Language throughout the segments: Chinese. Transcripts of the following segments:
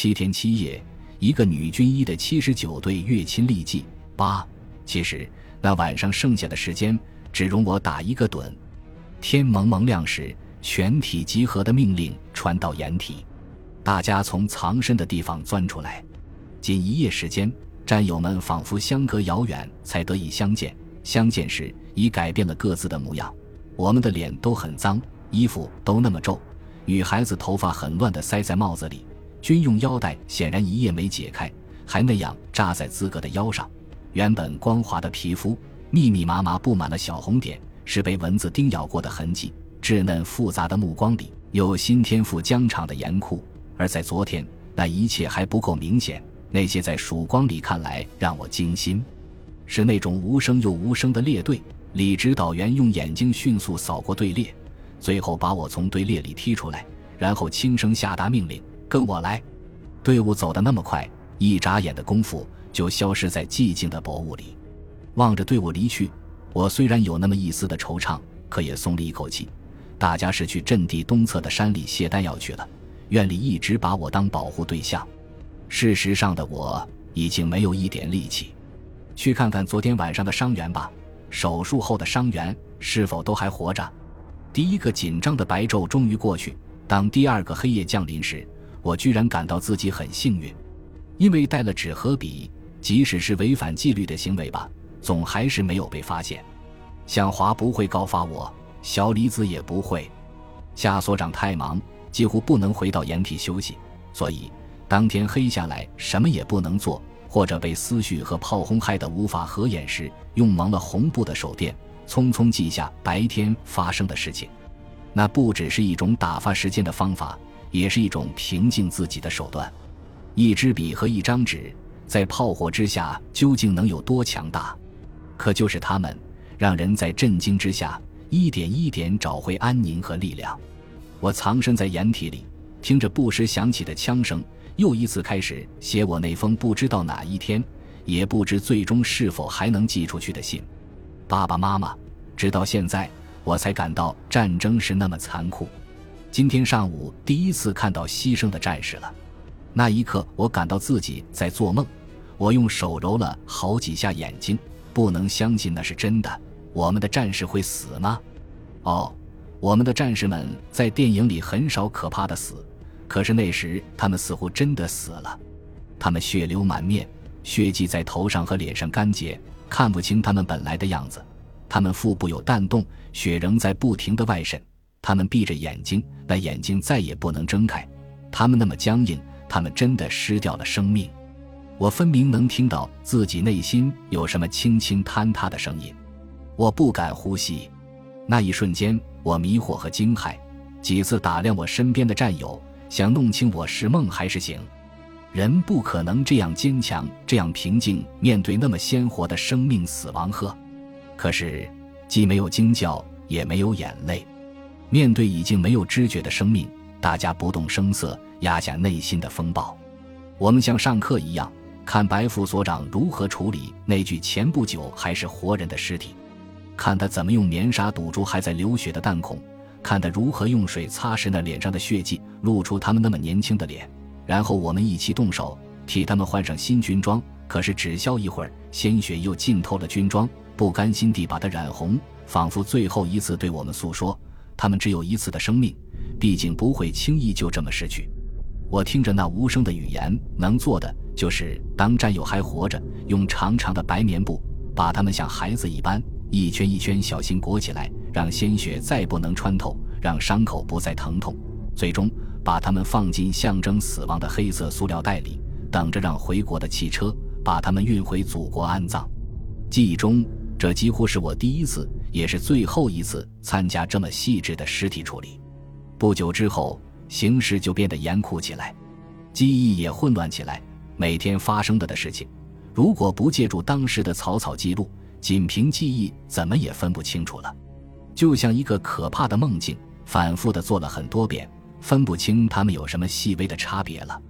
七天七夜，一个女军医的七十九对月亲历记。八，其实那晚上剩下的时间，只容我打一个盹。天蒙蒙亮时，全体集合的命令传到掩体，大家从藏身的地方钻出来。仅一夜时间，战友们仿佛相隔遥远才得以相见。相见时，已改变了各自的模样。我们的脸都很脏，衣服都那么皱。女孩子头发很乱地塞在帽子里，军用腰带显然一夜没解开，还那样扎在自个的腰上。原本光滑的皮肤，密密麻麻布满了小红点，是被蚊子叮咬过的痕迹。稚嫩复杂的目光里有新天赋疆场的严酷。而在昨天，那一切还不够明显。那些在曙光里看来让我惊心，是那种无声又无声的列队。李指导员用眼睛迅速扫过队列，最后把我从队列里踢出来，然后轻声下达命令：“跟我来。”队伍走得那么快，一眨眼的功夫就消失在寂静的薄雾里。望着队伍离去，我虽然有那么一丝的惆怅，可也松了一口气。大家是去阵地东侧的山里卸弹药去了，院里一直把我当保护对象。事实上的我已经没有一点力气，去看看昨天晚上的伤员吧。手术后的伤员是否都还活着？第一个紧张的白昼终于过去。当第二个黑夜降临时，我居然感到自己很幸运，因为带了纸和笔，即使是违反纪律的行为吧，总还是没有被发现。向华不会告发我，小李子也不会。夏所长太忙，几乎不能回到掩体休息，所以。当天黑下来，什么也不能做，或者被思绪和炮轰害得无法合眼时，用蒙了红布的手电，匆匆记下白天发生的事情。那不只是一种打发时间的方法，也是一种平静自己的手段。一支笔和一张纸，在炮火之下究竟能有多强大？可就是他们，让人在震惊之下，一点一点找回安宁和力量。我藏身在掩体里，听着不时响起的枪声。又一次开始写我那封不知道哪一天，也不知最终是否还能寄出去的信。爸爸妈妈，直到现在我才感到战争是那么残酷。今天上午第一次看到牺牲的战士了，那一刻我感到自己在做梦。我用手揉了好几下眼睛，不能相信那是真的。我们的战士会死吗？哦，我们的战士们在电影里很少可怕的死。可是那时，他们似乎真的死了，他们血流满面，血迹在头上和脸上干结，看不清他们本来的样子。他们腹部有弹洞，血仍在不停的外渗。他们闭着眼睛，那眼睛再也不能睁开。他们那么僵硬，他们真的失掉了生命。我分明能听到自己内心有什么轻轻坍塌的声音，我不敢呼吸。那一瞬间，我迷惑和惊骇，几次打量我身边的战友。想弄清我是梦还是醒，人不可能这样坚强，这样平静面对那么鲜活的生命死亡呵。可是，既没有惊叫，也没有眼泪。面对已经没有知觉的生命，大家不动声色，压下内心的风暴。我们像上课一样，看白副所长如何处理那具前不久还是活人的尸体，看他怎么用棉纱堵住还在流血的弹孔。看他如何用水擦拭那脸上的血迹，露出他们那么年轻的脸，然后我们一起动手替他们换上新军装。可是只消一会儿，鲜血又浸透了军装，不甘心地把它染红，仿佛最后一次对我们诉说：他们只有一次的生命，毕竟不会轻易就这么失去。我听着那无声的语言，能做的就是当战友还活着，用长长的白棉布把他们像孩子一般。一圈一圈小心裹起来，让鲜血再不能穿透，让伤口不再疼痛。最终把他们放进象征死亡的黑色塑料袋里，等着让回国的汽车把他们运回祖国安葬。记忆中，这几乎是我第一次，也是最后一次参加这么细致的尸体处理。不久之后，形势就变得严酷起来，记忆也混乱起来。每天发生的的事情，如果不借助当时的草草记录。仅凭记忆，怎么也分不清楚了，就像一个可怕的梦境，反复的做了很多遍，分不清他们有什么细微的差别了。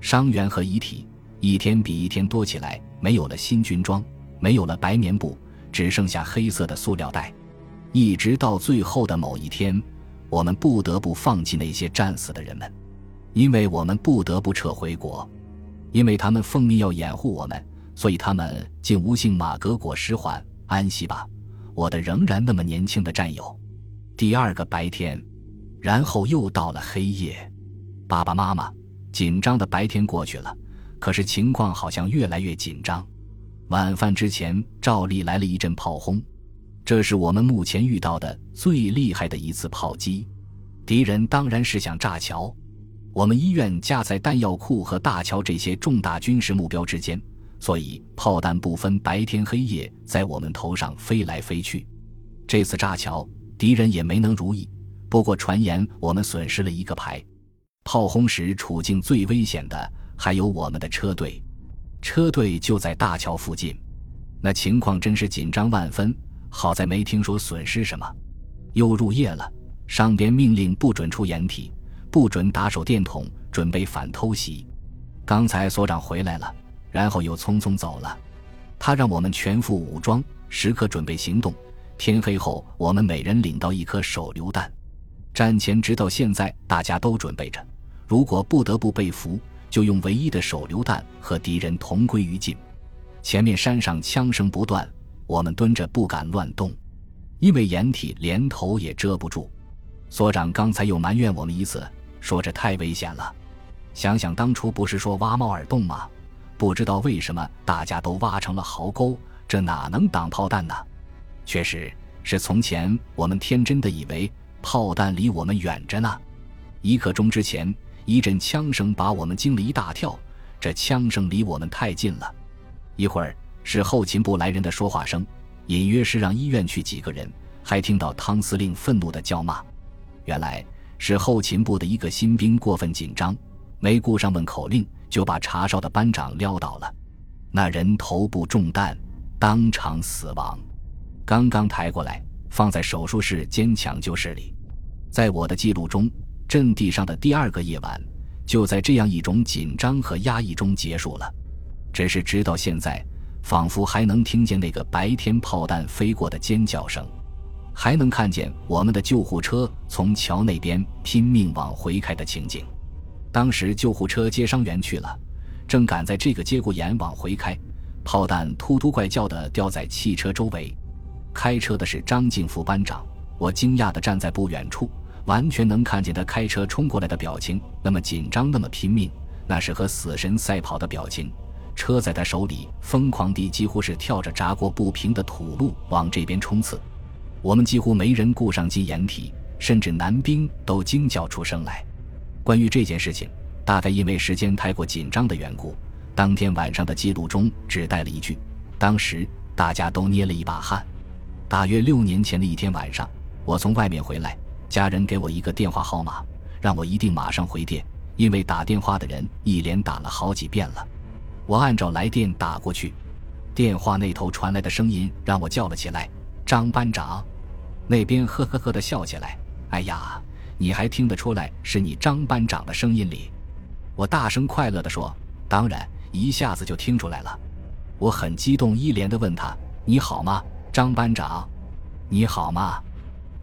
伤员和遗体一天比一天多起来，没有了新军装，没有了白棉布，只剩下黑色的塑料袋。一直到最后的某一天，我们不得不放弃那些战死的人们。因为我们不得不撤回国，因为他们奉命要掩护我们，所以他们竟无幸马革裹尸还。安息吧，我的仍然那么年轻的战友。第二个白天，然后又到了黑夜。爸爸妈妈，紧张的白天过去了，可是情况好像越来越紧张。晚饭之前，照例来了一阵炮轰，这是我们目前遇到的最厉害的一次炮击。敌人当然是想炸桥，我们医院架在弹药库和大桥这些重大军事目标之间，所以炮弹不分白天黑夜在我们头上飞来飞去。这次炸桥，敌人也没能如意。不过传言我们损失了一个排。炮轰时处境最危险的还有我们的车队。车队就在大桥附近，那情况真是紧张万分。好在没听说损失什么。又入夜了，上边命令不准出掩体，不准打手电筒，准备反偷袭。刚才所长回来了，然后又匆匆走了。他让我们全副武装，时刻准备行动。天黑后，我们每人领到一颗手榴弹。战前直到现在，大家都准备着，如果不得不被俘。就用唯一的手榴弹和敌人同归于尽。前面山上枪声不断，我们蹲着不敢乱动，因为掩体连头也遮不住。所长刚才又埋怨我们一次，说这太危险了。想想当初不是说挖猫耳洞吗？不知道为什么大家都挖成了壕沟，这哪能挡炮弹呢？确实是从前我们天真的以为炮弹离我们远着呢。一刻钟之前。一阵枪声把我们惊了一大跳，这枪声离我们太近了。一会儿是后勤部来人的说话声，隐约是让医院去几个人，还听到汤司令愤怒的叫骂。原来是后勤部的一个新兵过分紧张，没顾上问口令，就把查哨的班长撂倒了。那人头部中弹，当场死亡。刚刚抬过来，放在手术室兼抢救室里。在我的记录中。阵地上的第二个夜晚，就在这样一种紧张和压抑中结束了。只是直到现在，仿佛还能听见那个白天炮弹飞过的尖叫声，还能看见我们的救护车从桥那边拼命往回开的情景。当时救护车接伤员去了，正赶在这个节骨眼往回开，炮弹突突怪叫的掉在汽车周围。开车的是张敬福班长，我惊讶地站在不远处。完全能看见他开车冲过来的表情，那么紧张，那么拼命，那是和死神赛跑的表情。车在他手里疯狂地，几乎是跳着炸过不平的土路往这边冲刺。我们几乎没人顾上进掩体，甚至男兵都惊叫出声来。关于这件事情，大概因为时间太过紧张的缘故，当天晚上的记录中只带了一句：当时大家都捏了一把汗。大约六年前的一天晚上，我从外面回来。家人给我一个电话号码，让我一定马上回电，因为打电话的人一连打了好几遍了。我按照来电打过去，电话那头传来的声音让我叫了起来：“张班长！”那边呵呵呵的笑起来：“哎呀，你还听得出来是你张班长的声音里？”我大声快乐地说：“当然，一下子就听出来了。”我很激动一连地问他：“你好吗，张班长？你好吗？”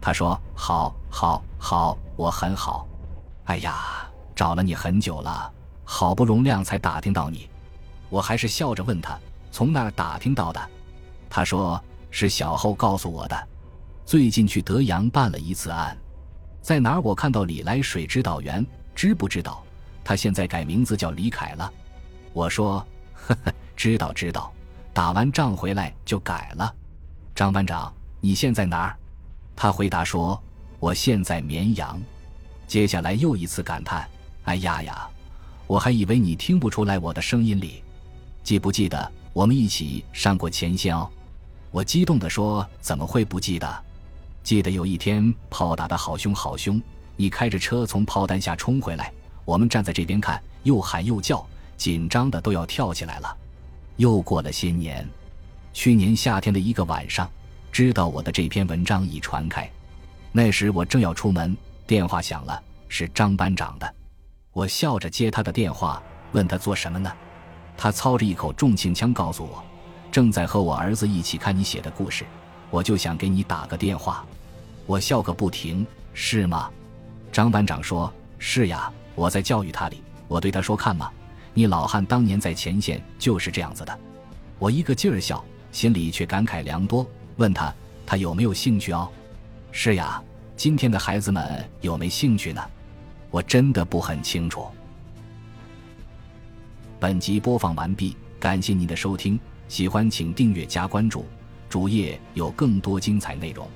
他说：“好，好，好，我很好。哎呀，找了你很久了，好不容量才打听到你。我还是笑着问他从哪儿打听到的。他说是小后告诉我的。最近去德阳办了一次案，在哪儿？我看到李来水指导员，知不知道？他现在改名字叫李凯了。我说：呵呵，知道知道。打完仗回来就改了。张班长，你现在哪儿？”他回答说：“我现在绵阳。”接下来又一次感叹：“哎呀呀，我还以为你听不出来我的声音里。记不记得我们一起上过前线哦？”我激动地说：“怎么会不记得？记得有一天炮打得好凶好凶，你开着车从炮弹下冲回来，我们站在这边看，又喊又叫，紧张的都要跳起来了。又过了些年，去年夏天的一个晚上。”知道我的这篇文章已传开，那时我正要出门，电话响了，是张班长的。我笑着接他的电话，问他做什么呢？他操着一口重庆腔告诉我，正在和我儿子一起看你写的故事，我就想给你打个电话。我笑个不停，是吗？张班长说：“是呀，我在教育他里，我对他说：“看嘛，你老汉当年在前线就是这样子的。”我一个劲儿笑，心里却感慨良多。问他，他有没有兴趣哦？是呀，今天的孩子们有没兴趣呢？我真的不很清楚。本集播放完毕，感谢您的收听，喜欢请订阅加关注，主页有更多精彩内容。